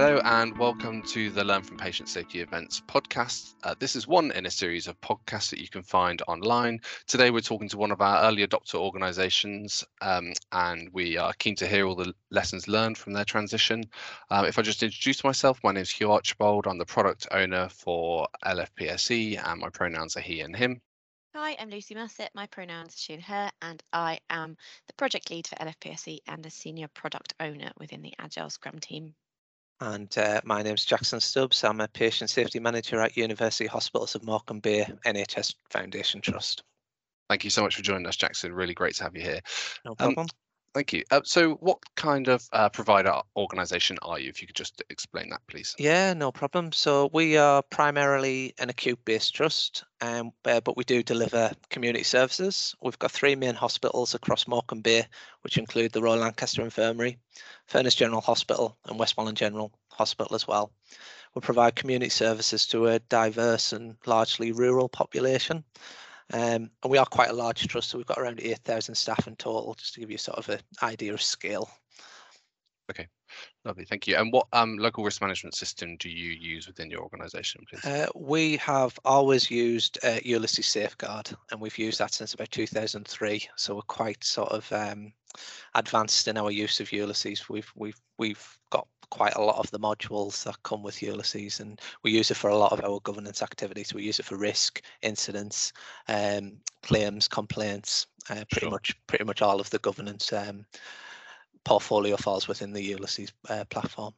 Hello and welcome to the Learn from Patient Safety Events podcast. Uh, this is one in a series of podcasts that you can find online. Today we're talking to one of our early adopter organisations um, and we are keen to hear all the lessons learned from their transition. Um, if I just introduce myself, my name is Hugh Archibald. I'm the product owner for LFPSE and my pronouns are he and him. Hi, I'm Lucy Mussett. My pronouns are she and her, and I am the project lead for LFPSE and the senior product owner within the Agile Scrum team. And uh, my name is Jackson Stubbs. I'm a patient safety manager at University Hospitals of Morecambe Bay NHS Foundation Trust. Thank you so much for joining us, Jackson. Really great to have you here. No problem. Um, Thank you. Uh, so, what kind of uh, provider organisation are you? If you could just explain that, please. Yeah, no problem. So, we are primarily an acute-based trust, um, uh, but we do deliver community services. We've got three main hospitals across Morecambe Bay, which include the Royal Lancaster Infirmary, Furness General Hospital, and Westmorland General Hospital as well. We provide community services to a diverse and largely rural population. Um, and we are quite a large trust, so we've got around 8,000 staff in total, just to give you sort of an idea of scale. Okay, lovely, thank you. And what um, local risk management system do you use within your organisation, please? Uh, we have always used uh, Ulysses Safeguard, and we've used that since about 2003. So we're quite sort of um, advanced in our use of Ulysses. We've we've we've got quite a lot of the modules that come with Ulysses, and we use it for a lot of our governance activities. We use it for risk, incidents, um, claims, complaints. Uh, pretty sure. much, pretty much all of the governance um, portfolio falls within the Ulysses uh, platform.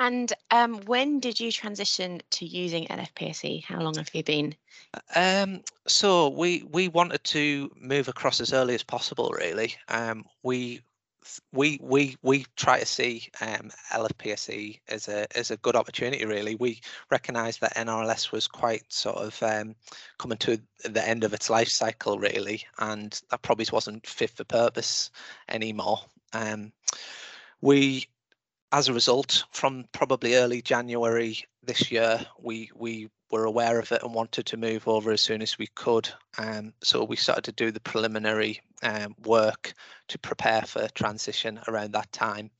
And um, when did you transition to using LFPSE? How long have you been? Um, so we we wanted to move across as early as possible. Really, um, we we we we try to see um, LFPSE as a as a good opportunity. Really, we recognise that NRLS was quite sort of um, coming to the end of its life cycle, really, and that probably wasn't fit for purpose anymore. Um, we, as a result, from probably early January this year, we we were aware of it and wanted to move over as soon as we could. Um, so we started to do the preliminary um, work to prepare for transition around that time.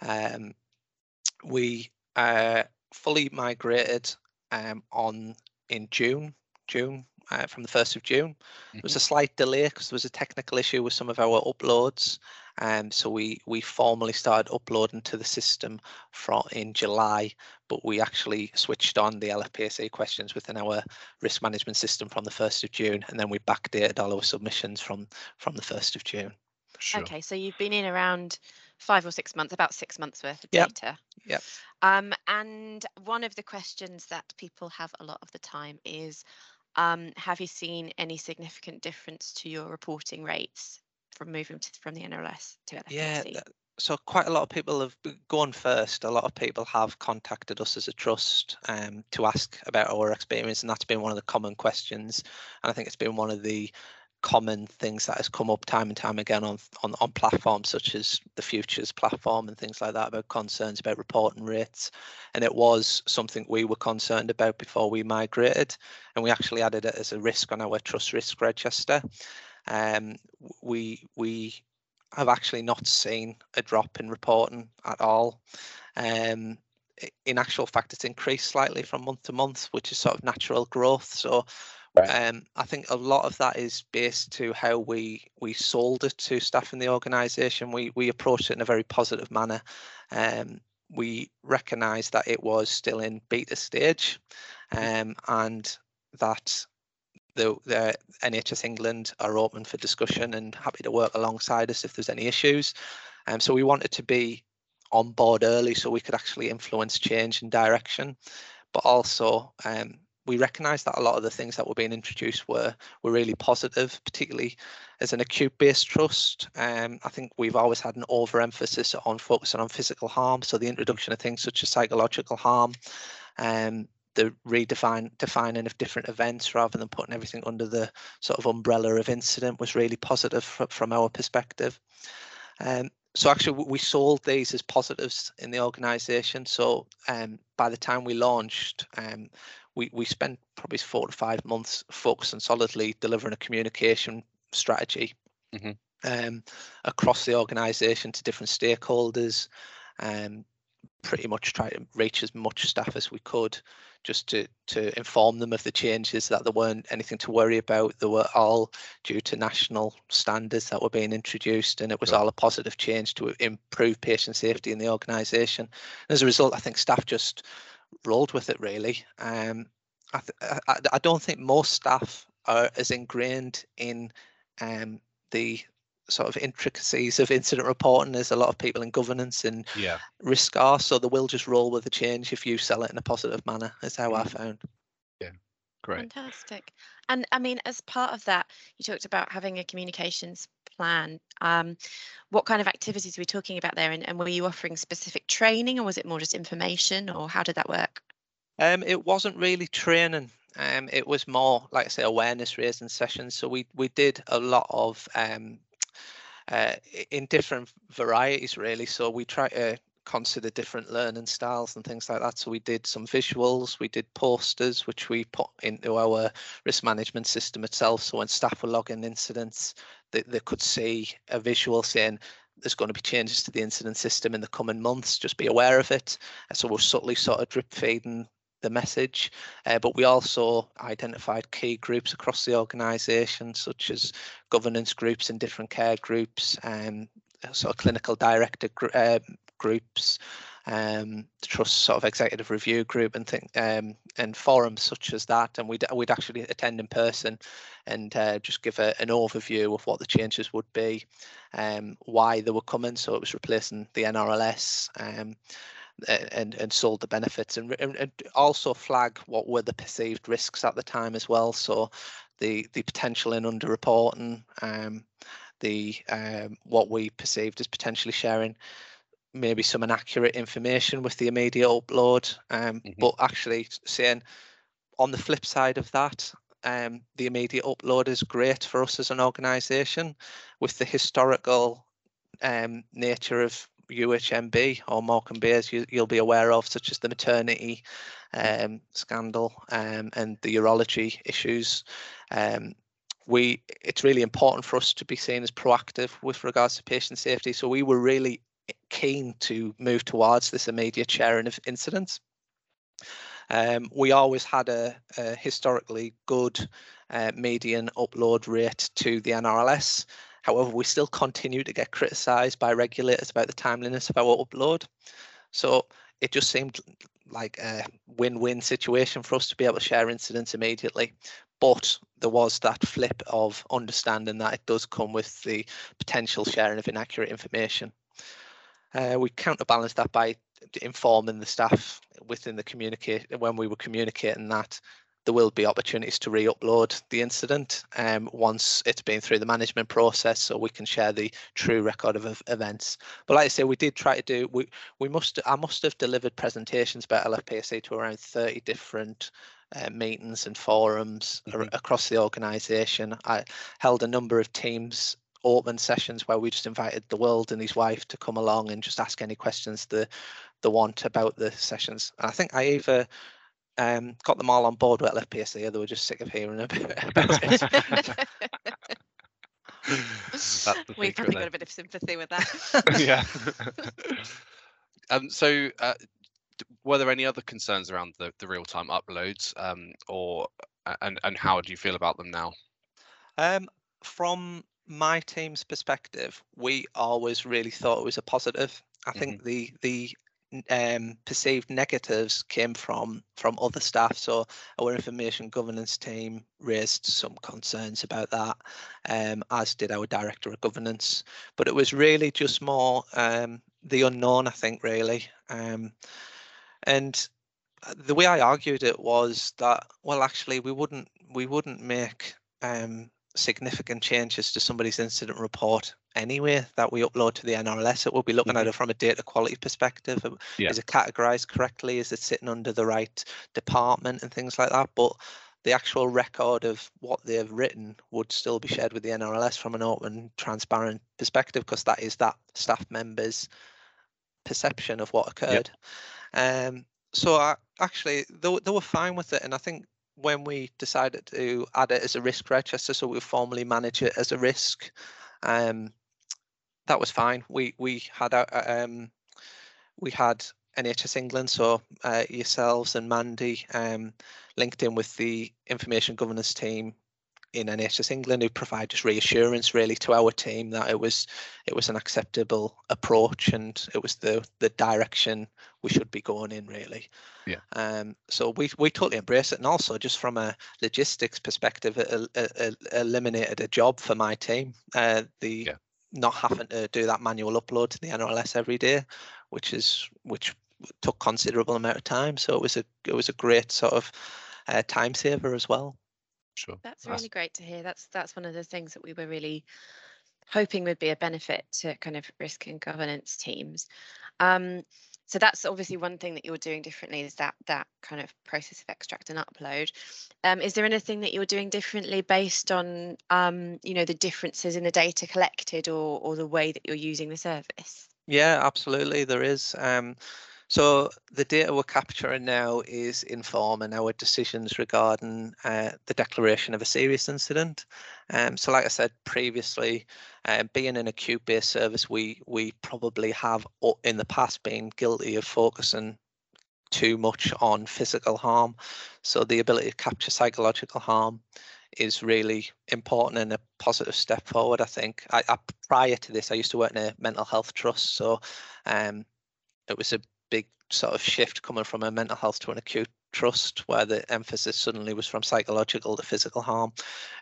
Um, we uh, fully migrated um, on in June, June uh, from the 1st of June. Mm-hmm. There was a mm-hmm. slight delay because there was a technical issue with some of our uploads. Um, so we we formally started uploading to the system from in July, but we actually switched on the LFPSE questions within our risk management system from the 1st of June, and then we backdated all our submissions from from the 1st of June. Sure. Okay, so you've been in around five or six months, about six months worth of data. Yeah. Um, and one of the questions that people have a lot of the time is, um, have you seen any significant difference to your reporting rates from moving to, from the NRLS to LFPSE? Yeah, so quite a lot of people have gone first. A lot of people have contacted us as a trust um, to ask about our experience, and that's been one of the common questions. And I think it's been one of the common things that has come up time and time again on, on, on platforms such as the Futures platform and things like that about concerns about reporting rates. And it was something we were concerned about before we migrated, and we actually added it as a risk on our trust risk register. Um, we we have actually not seen a drop in reporting at all. Um, in actual fact, it's increased slightly from month to month, which is sort of natural growth. So Right. Um, I think a lot of that is based to how we we sold it to staff in the organisation. We we approached it in a very positive manner. Um, we recognised that it was still in beta stage, mm-hmm. um, and that the, the NHS England are open for discussion and happy to work alongside us if there's any issues. Um, so we wanted to be on board early so we could actually influence change and direction, but also um, we recognised that a lot of the things that were being introduced were were really positive, particularly as an acute-based trust. Um, I think we've always had an overemphasis on focusing on physical harm, so the introduction of things such as psychological harm, um, the redefine defining of different events rather than putting everything under the sort of umbrella of incident was really positive from, from our perspective. Um, so actually we sold these as positives in the organization. So um, by the time we launched, um, we, we spent probably four to five months focusing solidly delivering a communication strategy mm-hmm. um, across the organization to different stakeholders, um, pretty much try to reach as much staff as we could just to to inform them of the changes that there weren't anything to worry about. They were all due to national standards that were being introduced and it was all a positive change to improve patient safety in the organization as a result i think staff just rolled with it really. Um, I, I, I don't think most staff are as ingrained in um, the sort of intricacies of incident reporting There's a lot of people in governance and yeah. risk are. So they will just roll with the change if you sell it in a positive manner. Is how I mm. found. Yeah, great. Fantastic. And I mean, as part of that, you talked about having a communications plan. Um, what kind of activities were we talking about there? And, and were you offering specific training, or was it more just information, or how did that work? Um, it wasn't really training. Um, it was more, like I say, awareness raising sessions. So we we did a lot of um, uh, in different varieties, really. So we try to consider different learning styles and things like that. So we did some visuals, we did posters, which we put into our risk management system itself. So when staff were logging incidents, they, they could see a visual saying there's going to be changes to the incident system in the coming months. Just be aware of it. And So we're subtly sort of drip feeding the message, uh, but we also identified key groups across the organisation, such as governance groups and different care groups, um, sort of clinical director gr uh, groups, um, trust sort of executive review group and think um, and forums such as that, and we'd we'd actually attend in person and uh, just give a, an overview of what the changes would be, um, why they were coming. So it was replacing the NRLS. Um, and and sold the benefits and, and also flag what were the perceived risks at the time as well so the the potential in underreporting um the um what we perceived as potentially sharing maybe some inaccurate information with the immediate upload um mm-hmm. but actually saying on the flip side of that um the immediate upload is great for us as an organization with the historical um nature of UHMB or Morecambe as you, will be aware of, such as the maternity um, scandal um, and the urology issues. Um, we it's really important for us to be seen as proactive with regards to patient safety. So we were really keen to move towards this immediate sharing of incidents. Um, we always had a, a historically good uh, median upload rate to the NRLS. However, we still continue to get criticised by regulators about the timeliness of our upload. So it just seemed like a win-win situation for us to be able to share incidents immediately. But there was that flip of understanding that it does come with the potential sharing of inaccurate information. Uh, we counterbalance that by informing the staff within the communicate when we were communicating that there will be opportunities to re-upload the incident um, once it's been through the management process so we can share the true record of events. But like i say we did try to do we we must i must have delivered presentations about lfpsa to around 30 different uh, meetings and forums mm-hmm. across the organization i held a number of teams open sessions where we just invited the world and his wife to come along and just ask any questions the the want about the sessions. And i think i either um, got them all on board with LFPSA. They were just sick of hearing about it. We've probably got a bit of sympathy with that. yeah. um, so, uh, were there any other concerns around the, the real time uploads, um, or and and how do you feel about them now? Um, from my team's perspective, we always really thought it was a positive. I mm-hmm. think the the um, perceived negatives came from from other staff. So our information governance team raised some concerns about that, um, as did our director of governance. But it was really just more um, the unknown, I think, really. Um, and the way I argued it was that well, actually, we wouldn't we wouldn't make um, significant changes to somebody's incident report anyway that we upload to the NRLS. It will be looking mm-hmm. at it from a data quality perspective. Yeah. Is it categorized correctly? Is it sitting under the right department and things like that? But the actual record of what they've written would still be shared with the NRLS from an open, transparent perspective because that is that staff member's perception of what occurred. Yep. Um, so I, actually, they, they were fine with it, and I think when we decided to add it as a risk register, so we formally manage it as a risk, um, that was fine. We we had a, um, we had NHS England, so uh, yourselves and Mandy, um, linked in with the information governance team in NHS England who provide us reassurance really to our team that it was it was an acceptable approach and it was the the direction we should be going in really. Yeah. Um. So we we totally embrace it and also just from a logistics perspective, it, it, it eliminated a job for my team. Uh, the Yeah. not having to do that manual upload to the NRLS every day, which is which took considerable amount of time. So it was a it was a great sort of uh, time saver as well. Sure. That's That's- really great to hear. That's that's one of the things that we were really hoping would be a benefit to kind of risk and governance teams. Um, so that's obviously one thing that you're doing differently is that that kind of process of extract and upload. Um, is there anything that you're doing differently based on um, you know the differences in the data collected or or the way that you're using the service? Yeah, absolutely. There is. Um, so the data we're capturing now is informing our decisions regarding uh, the declaration of a serious incident. Um, so, like I said previously, uh, being an acute-based service, we we probably have in the past been guilty of focusing too much on physical harm. So the ability to capture psychological harm is really important and a positive step forward. I think. I, I prior to this, I used to work in a mental health trust, so um, it was a big sort of shift coming from a mental health to an acute trust, where the emphasis suddenly was from psychological to physical harm,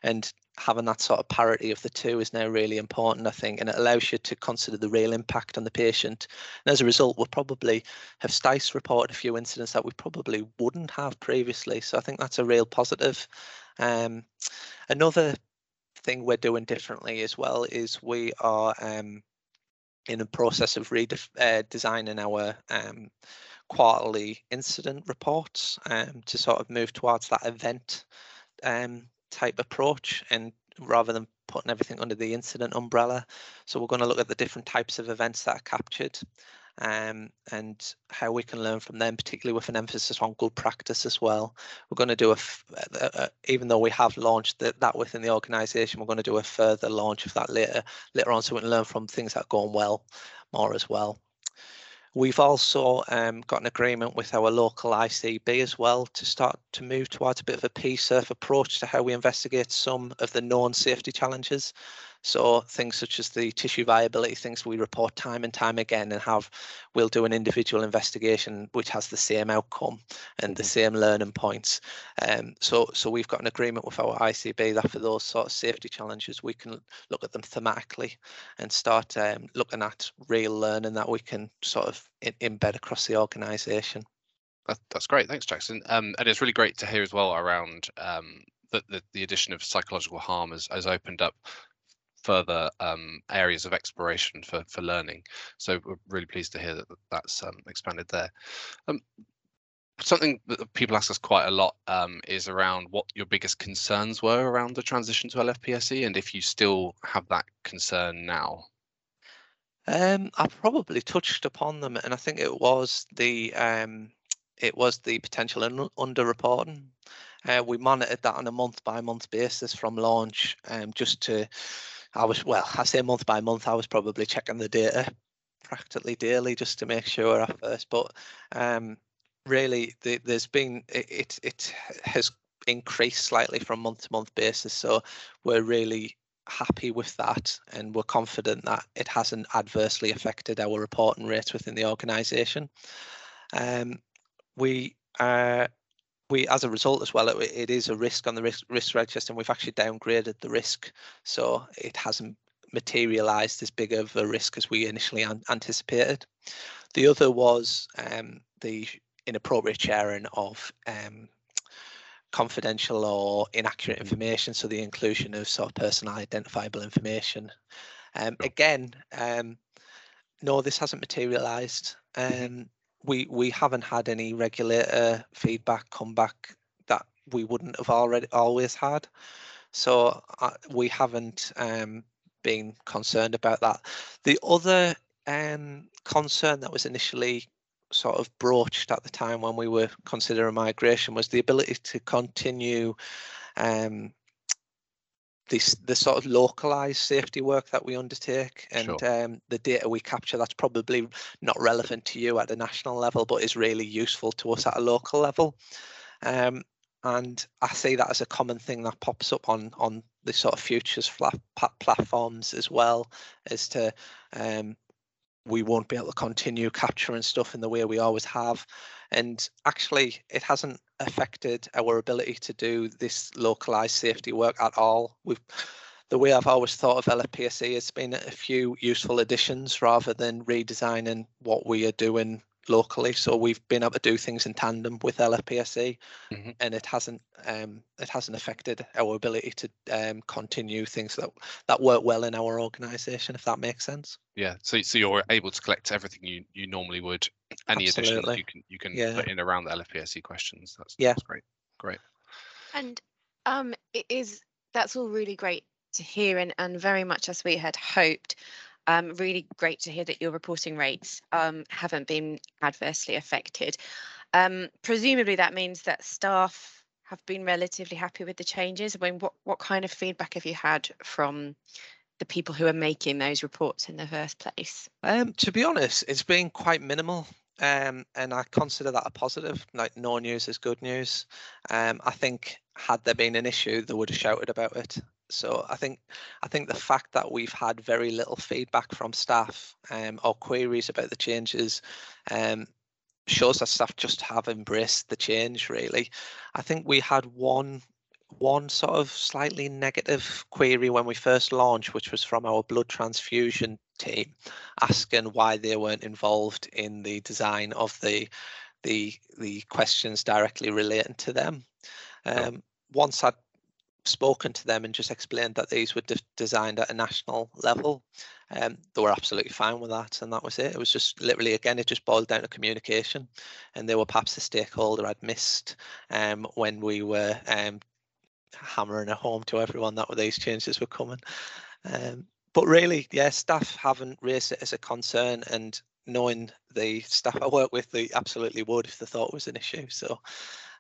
and having that sort of parity of the two is now really important, I think, and it allows you to consider the real impact on the patient. And as a result, we'll probably have StEIS reported a few incidents that we probably wouldn't have previously. So I think that's a real positive. Um, another thing we're doing differently as well is we are um, in the process of redesigning uh, our um, quarterly incident reports um, to sort of move towards that event um, type approach and rather than putting everything under the incident umbrella. So we're going to look at the different types of events that are captured um, and how we can learn from them, particularly with an emphasis on good practice as well. We're going to do a, f- a- a- even though we have launched the, that within the organisation, we're going to do a further launch of that later later on, so we can learn from things that are going well more as well. We've also um, got an agreement with our local ICB as well to start to move towards a bit of a PSIRF approach to how we investigate some of the known safety challenges. So things such as the tissue viability, things we report time and time again and have, we'll do an individual investigation which has the same outcome and the same learning points. Um, so, so we've got an agreement with our ICB that for those sort of safety challenges, we can look at them thematically and start um, looking at real learning that we can sort of in, embed across the organisation. That, that's great. Thanks, Jackson. Um, and it's really great to hear as well around um, that the, the addition of psychological harm has, has opened up further um, areas of exploration for, for learning. So we're really pleased to hear that that's um, expanded there. Um, something that people ask us quite a lot um, is around what your biggest concerns were around the transition to LFPSE and if you still have that concern now. Um, I probably touched upon them, and I think it was the um, it was the potential un- underreporting. Uh, we monitored that on a month by month basis from launch, um, just to. I was well. I say month by month. I was probably checking the data practically daily just to make sure at first. But um, really, the, there's been it, it has increased slightly from month to month basis. So we're really happy with that and we're confident that it hasn't adversely affected our reporting rates within the organisation. Um, we uh, we as a result as well, it, it is a risk on the risk risk register, and we've actually downgraded the risk, so it hasn't materialised as big of a risk as we initially an- anticipated. The other was um, the inappropriate sharing of um, confidential or inaccurate information, so the inclusion of sort of personal identifiable information. Um, Again, um, no, this hasn't materialised. Um, we we haven't had any regulator feedback come back that we wouldn't have already always had. So uh, we haven't um, been concerned about that. The other um, concern that was initially sort of broached at the time when we were considering migration was the ability to continue um, this the sort of localized safety work that we undertake and Sure. um, the data we capture that's probably not relevant to you at a national level but is really useful to us at a local level um, and I see that as a common thing that pops up on on the sort of futures flat platforms as well as to um, we won't be able to continue capturing stuff in the way we always have and actually it hasn't affected our ability to do this localized safety work at all we've the way I've always thought of LFPSE has been a few useful additions rather than redesigning what we are doing locally. So we've been able to do things in tandem with LFPSE, Mhm. and it hasn't um, it hasn't affected our ability to um, continue things that that work well in our organisation. If that makes sense. Yeah. So so you're able to collect everything you you normally would. Any additions Absolutely. you can you can Yeah. put in around the LFPSE questions. That's Yeah. that's great. Great. And um, it is that's all really great to hear, and, and very much as we had hoped. Um, really great to hear that your reporting rates um, haven't been adversely affected. Um, presumably, that means that staff have been relatively happy with the changes. I mean, what what kind of feedback have you had from the people who are making those reports in the first place? Um, to be honest, it's been quite minimal. Um, and I consider that a positive. Like no news is good news. Um, I think had there been an issue, they would have shouted about it. So I think I think the fact that we've had very little feedback from staff um, or queries about the changes um, shows that staff just have embraced the change. Really, I think we had one one sort of slightly negative query when we first launched, which was from our blood transfusion team, asking why they weren't involved in the design of the the the questions directly relating to them. Um, Once I'd spoken to them and just explained that these were de- designed at a national level, um, they were absolutely fine with that, and that was it. It was just literally again, it just boiled down to communication, and they were perhaps a stakeholder I'd missed um, when we were um, hammering it home to everyone that these changes were coming. Um, but really, yeah, staff haven't raised it as a concern, and knowing the staff I work with, they absolutely would if they thought it was an issue. So,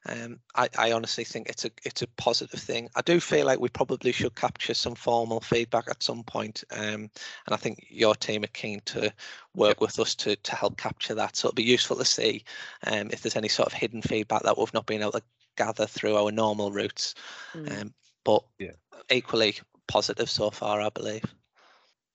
um, I, I honestly think it's a it's a positive thing. I do feel like we probably should capture some formal feedback at some point, um, and I think your team are keen to work with us to to help capture that. So it'll be useful to see um, if there's any sort of hidden feedback that we've not been able to gather through our normal routes. Mm. Um, but Yeah. equally positive so far, I believe.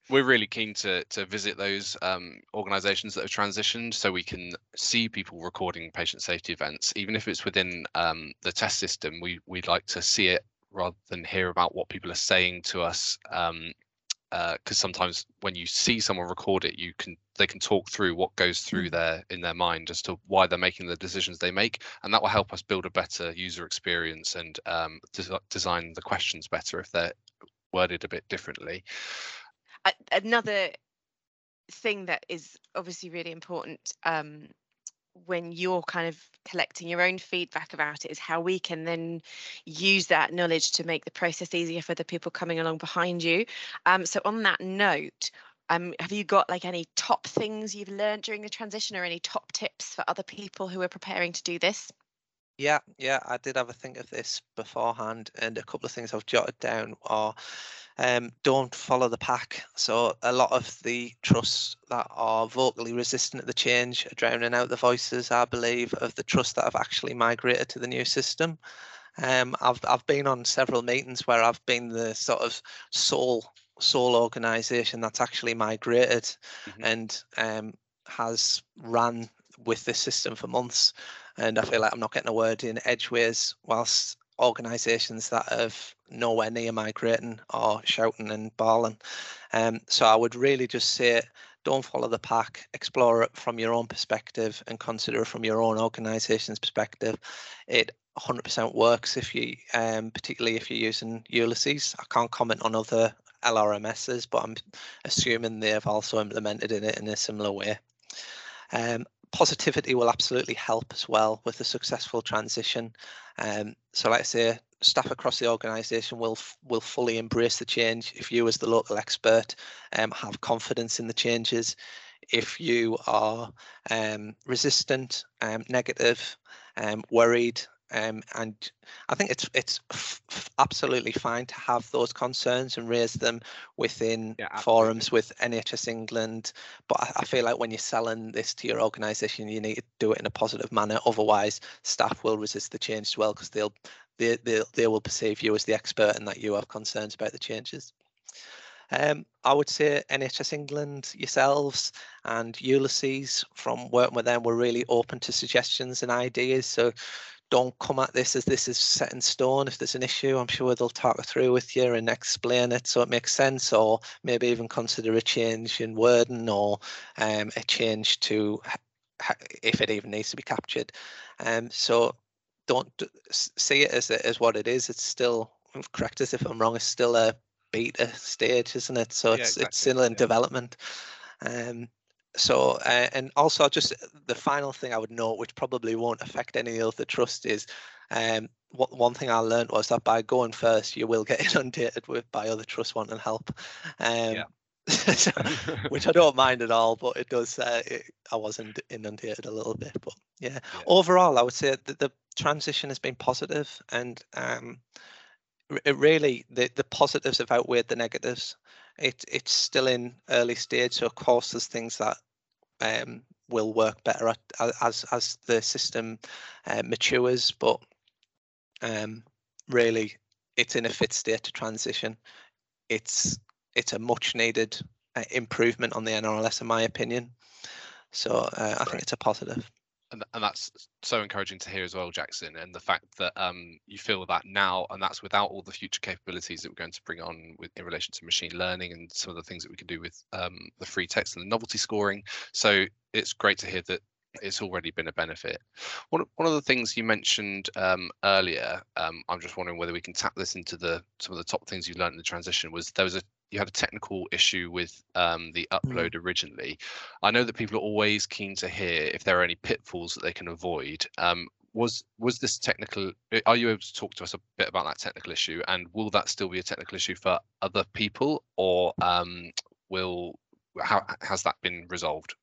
we're really keen to to visit those um, organisations that have transitioned, so we can see people recording patient safety events, even if it's within um, the test system. We we'd like to see it rather than hear about what people are saying to us. Um, because sometimes when you see someone record it, you can they can talk through what goes through their in their mind as to why they're making the decisions they make, and that will help us build a better user experience and um, des- design the questions better if they're worded a bit differently. another thing that is obviously really important um, when you're kind of collecting your own feedback about it is how we can then use that knowledge to make the process easier for the people coming along behind you. Um, so on that note, um, have you got like any top things you've learned during the transition or any top tips for other people who are preparing to do this? Yeah, yeah, I did have a think of this beforehand, and a couple of things I've jotted down are um, don't follow the pack. So a lot of the trusts that are vocally resistant to the change are drowning out the voices, I believe, of the trusts that have actually migrated to the new system. Um, I've I've been on several meetings where I've been the sort of sole sole organisation that's actually migrated Mhm. and um, has ran with this system for months and I feel like I'm not getting a word in edgeways whilst organisations that have nowhere near migrating or shouting and bawling. Um, so I would really just say don't follow the pack, explore it from your own perspective and consider it from your own organisation's perspective. It 100% works if you, um, particularly if you're using Ulysses. I can't comment on other LRMSs, but I'm assuming they've also implemented it in a similar way. Um, positivity will absolutely help as well with the successful transition. Um, so, like I say, staff across the organisation will will fully embrace the change. If you, as the local expert, um, have confidence in the changes, if you are um, resistant, um, negative, um, worried, Um, and I think it's it's absolutely fine to have those concerns and raise them within yeah, forums with NHS England. But I, I, feel like when you're selling this to your organisation, you need to do it in a positive manner. Otherwise, staff will resist the change as well because they'll they, they they will perceive you as the expert and that you have concerns about the changes. Um, I would say NHS England, yourselves, and Ulysses from working with them were really open to suggestions and ideas. So don't come at this as this is set in stone. If there's an issue, I'm sure they'll talk it through with you and explain it so it makes sense, or maybe even consider a change in wording or um, a change to if it even needs to be captured. Um, so don't see it as as what it is. It's still correct us if I'm wrong. It's still a beta stage, isn't it? So yeah, it's exactly. it's still in yeah. development. Um, so uh, and also just the final thing I would note, which probably won't affect any of the trust, is um, what one thing I learned was that by going first, you will get inundated with by other trusts wanting help. Um, yeah. so, which I don't mind at all, but it does. Uh, it, I wasn't inundated a little bit, but yeah. yeah. Overall, I would say that the transition has been positive, and um, it really the the positives have outweighed the negatives. It it's still in early stage, so of course there's things that um, will work better at, as as the system uh, matures, but um, really it's in a fit state to transition. It's it's a much needed uh, improvement on the NRLS, in my opinion. So uh, I think it's a positive and, and that's so encouraging to hear as well, Jackson, and the fact that um, you feel that now, and that's without all the future capabilities that we're going to bring on with in relation to machine learning and some of the things that we can do with um, the free text and the novelty scoring. So it's great to hear that it's already been a benefit. One, one of the things you mentioned um, earlier, um, I'm just wondering whether we can tap this into the some of the top things you learned in the transition was there was a you had a technical issue with um, the mm. upload mm. originally. I know that people are always keen to hear if there are any pitfalls that they can avoid. Um, was was this technical? Are you able to talk to us a bit about that technical issue, and will that still be a technical issue for other people, or um, will how has that been resolved?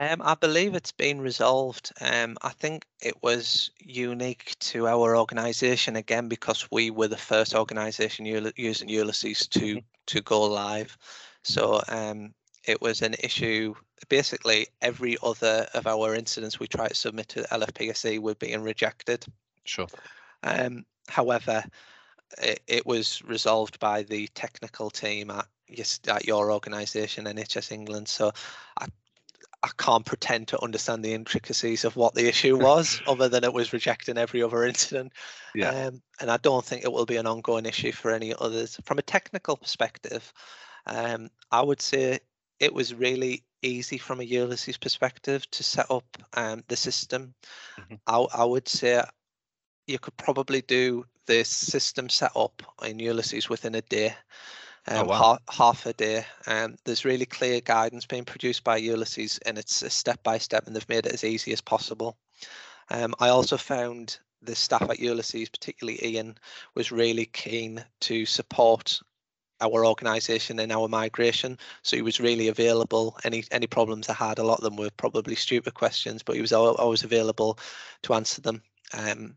Um, I believe it's been resolved. Um, I think it was unique to our organisation again because we were the first organisation using Ulysses to mm-hmm. to go live. So um, it was an issue. Basically, every other of our incidents we tried to submit to LFPSE were being rejected. Sure. Um, however, it, it was resolved by the technical team at at your organisation, NHS England. So I I can't pretend to understand the intricacies of what the issue was, other than it was rejecting every other incident. Yeah. Um, and I don't think it will be an ongoing issue for any others. From a technical perspective, um, I would say it was really easy from a Ulysses perspective to set up um, the system. Mm-hmm. I, I would say you could probably do this system setup in Ulysses within a day. Oh, um, oh, wow. half, half, a day. Um, there's really clear guidance being produced by Ulysses, and it's a step by step, and they've made it as easy as possible. Um, I also found the staff at Ulysses, particularly Ian, was really keen to support our organisation in our migration. So he was really available. Any any problems I had, a lot of them were probably stupid questions, but he was always available to answer them. Um,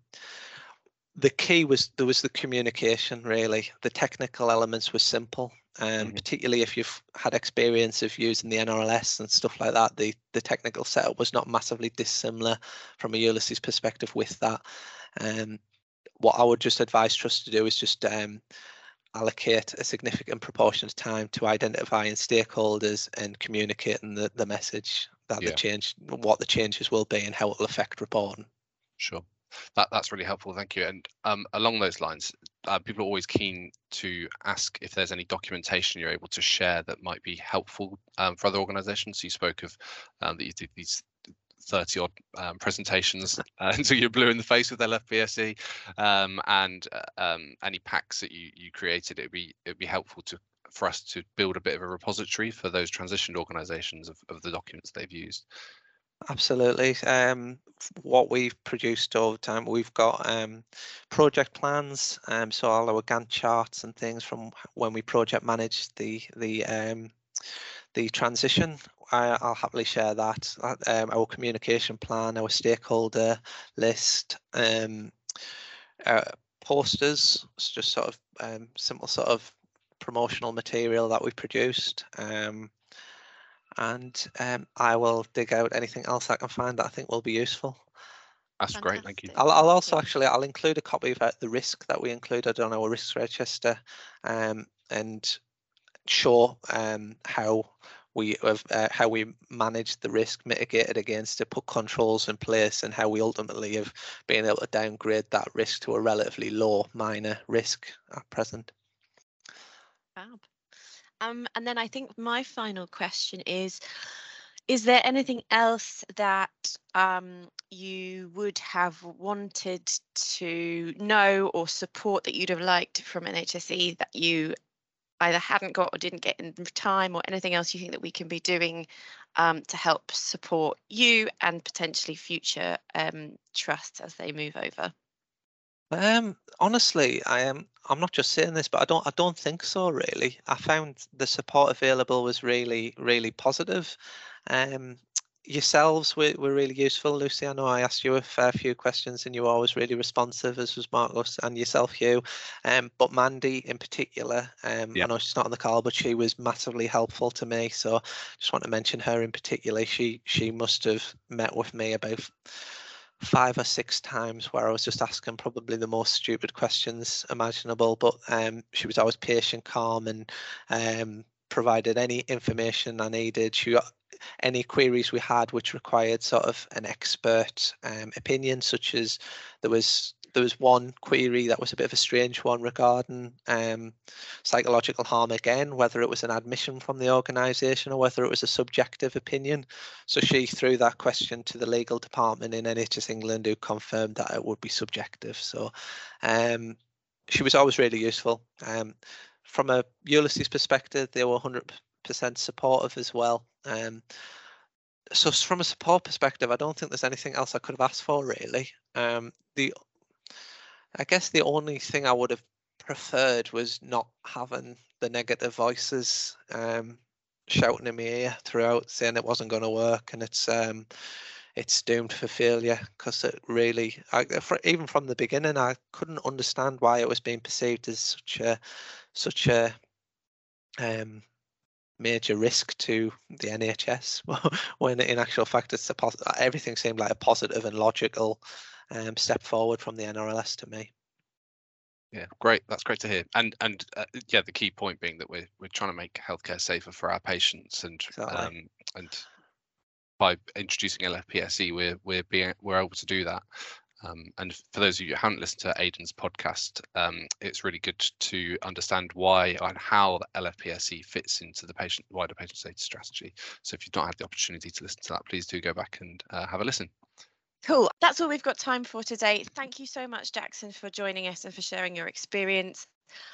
the key was there was the communication really the technical elements were simple um, mm-hmm. particularly if you've had experience of using the nrls and stuff like that the the technical setup was not massively dissimilar from a ulysses perspective with that um, what i would just advise trust to do is just um, allocate a significant proportion of time to identifying stakeholders and communicating the, the message that yeah. the change what the changes will be and how it will affect reporting sure that that's really helpful. Thank you. And um, along those lines, uh, people are always keen to ask if there's any documentation you're able to share that might be helpful um, for other organisations. So you spoke of um, that you did these 30 odd um, presentations uh, until you're blue in the face with LFPSE um, and uh, um, any packs that you you created it'd be it'd be helpful to for us to build a bit of a repository for those transitioned organizations of, of the documents they've used Absolutely. Um, what we've produced over time, we've got um, project plans. Um, so all our Gantt charts and things from when we project managed the the um, the transition. I, will happily share that. Uh, um, our communication plan, our stakeholder list, um, uh, posters, it's just sort of um, simple sort of promotional material that we produced. Um, and um, I will dig out anything else I can find that I think will be useful. That's great, thank you. I'll, I'll also Yeah. actually I'll include a copy of uh, the risk that we included on our risk register, um, and show um, how we have uh, how we managed the risk, mitigated against it, put controls in place, and how we ultimately have been able to downgrade that risk to a relatively low minor risk at present. Fab. Um, and then I think my final question is, is there anything else that um, you would have wanted to know or support that you'd have liked from NHSE that you either hadn't got or didn't get in time or anything else you think that we can be doing um, to help support you and potentially future um, trusts as they move over? Um, honestly, I am. I'm not just saying this, but I don't. I don't think so. Really, I found the support available was really, really positive. Um, yourselves were, were really useful, Lucy. I know I asked you a fair few questions, and you were always really responsive, as was Marcus and yourself, Hugh. Um, but Mandy in particular, um, Yeah. I know she's not on the call, but she was massively helpful to me. So just want to mention her in particular. She she must have met with me about five or six times where I was just asking probably the most stupid questions imaginable, but um, she was always patient, calm, and um, provided any information I needed. She any queries we had which required sort of an expert um, opinion, such as there was there was one query that was a bit of a strange one regarding um, psychological harm again, whether it was an admission from the organisation or whether it was a subjective opinion. So she threw that question to the legal department in NHS England, who confirmed that it would be subjective. So um, she was always really useful. Um, from a Ulysses perspective, they were 100% supportive as well. Um, so from a support perspective, I don't think there's anything else I could have asked for really. Um, the, I guess the only thing I would have preferred was not having the negative voices um, shouting in my ear throughout, saying it wasn't going to work and it's um, it's doomed for failure. Because it really, I, fr even from the beginning, I couldn't understand why it was being perceived as such a such a um, major risk to the NHS when in actual fact it's a everything seemed like a positive and logical um, step forward from the NRLS to me. Yeah, great. That's great to hear. And and uh, yeah, the key point being that we're we're trying to make healthcare safer for our patients, and Exactly. um, and by introducing LFPSE, we're we're being we're able to do that. Um, and for those of you who haven't listened to Aidan's podcast, um, it's really good to understand why and how the LFPSE fits into the patient wider patient safety strategy. So if you've not had the opportunity to listen to that, please do go back and uh, have a listen. Cool. That's all we've got time for today. Thank you so much, Jackson, for joining us and for sharing your experience.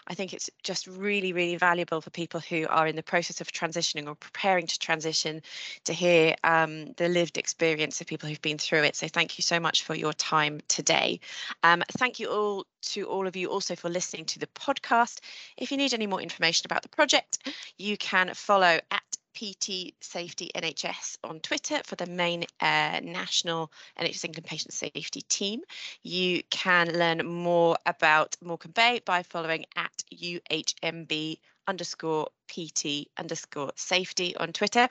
I think it's just really, really valuable for people who are in the process of transitioning or preparing to transition to hear um, the lived experience of people who've been through it. So thank you so much for your time today. Um, thank you all to all of you also for listening to the podcast. If you need any more information about the project, you can follow at PT Safety NHS on Twitter for the main uh, national NHS England patient safety team. You can learn more about Morecambe Bay by following at UHMB underscore PT underscore safety on Twitter.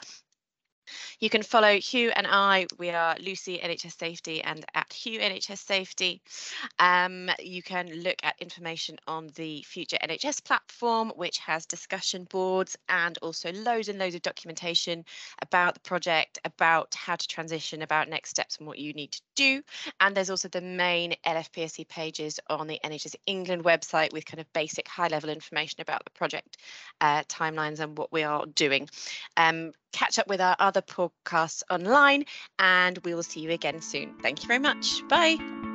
You can follow Hugh and I. We are Lucy NHS Safety and at Hugh NHS Safety. Um, you can look at information on the Future NHS platform, which has discussion boards and also loads and loads of documentation about the project, about how to transition, about next steps and what you need to do. And there's also the main LFPSE pages on the NHS England website with kind of basic high level information about the project uh, timelines and what we are doing. Um, catch up with our other podcasts online and we will see you again soon. Thank you very much. Bye.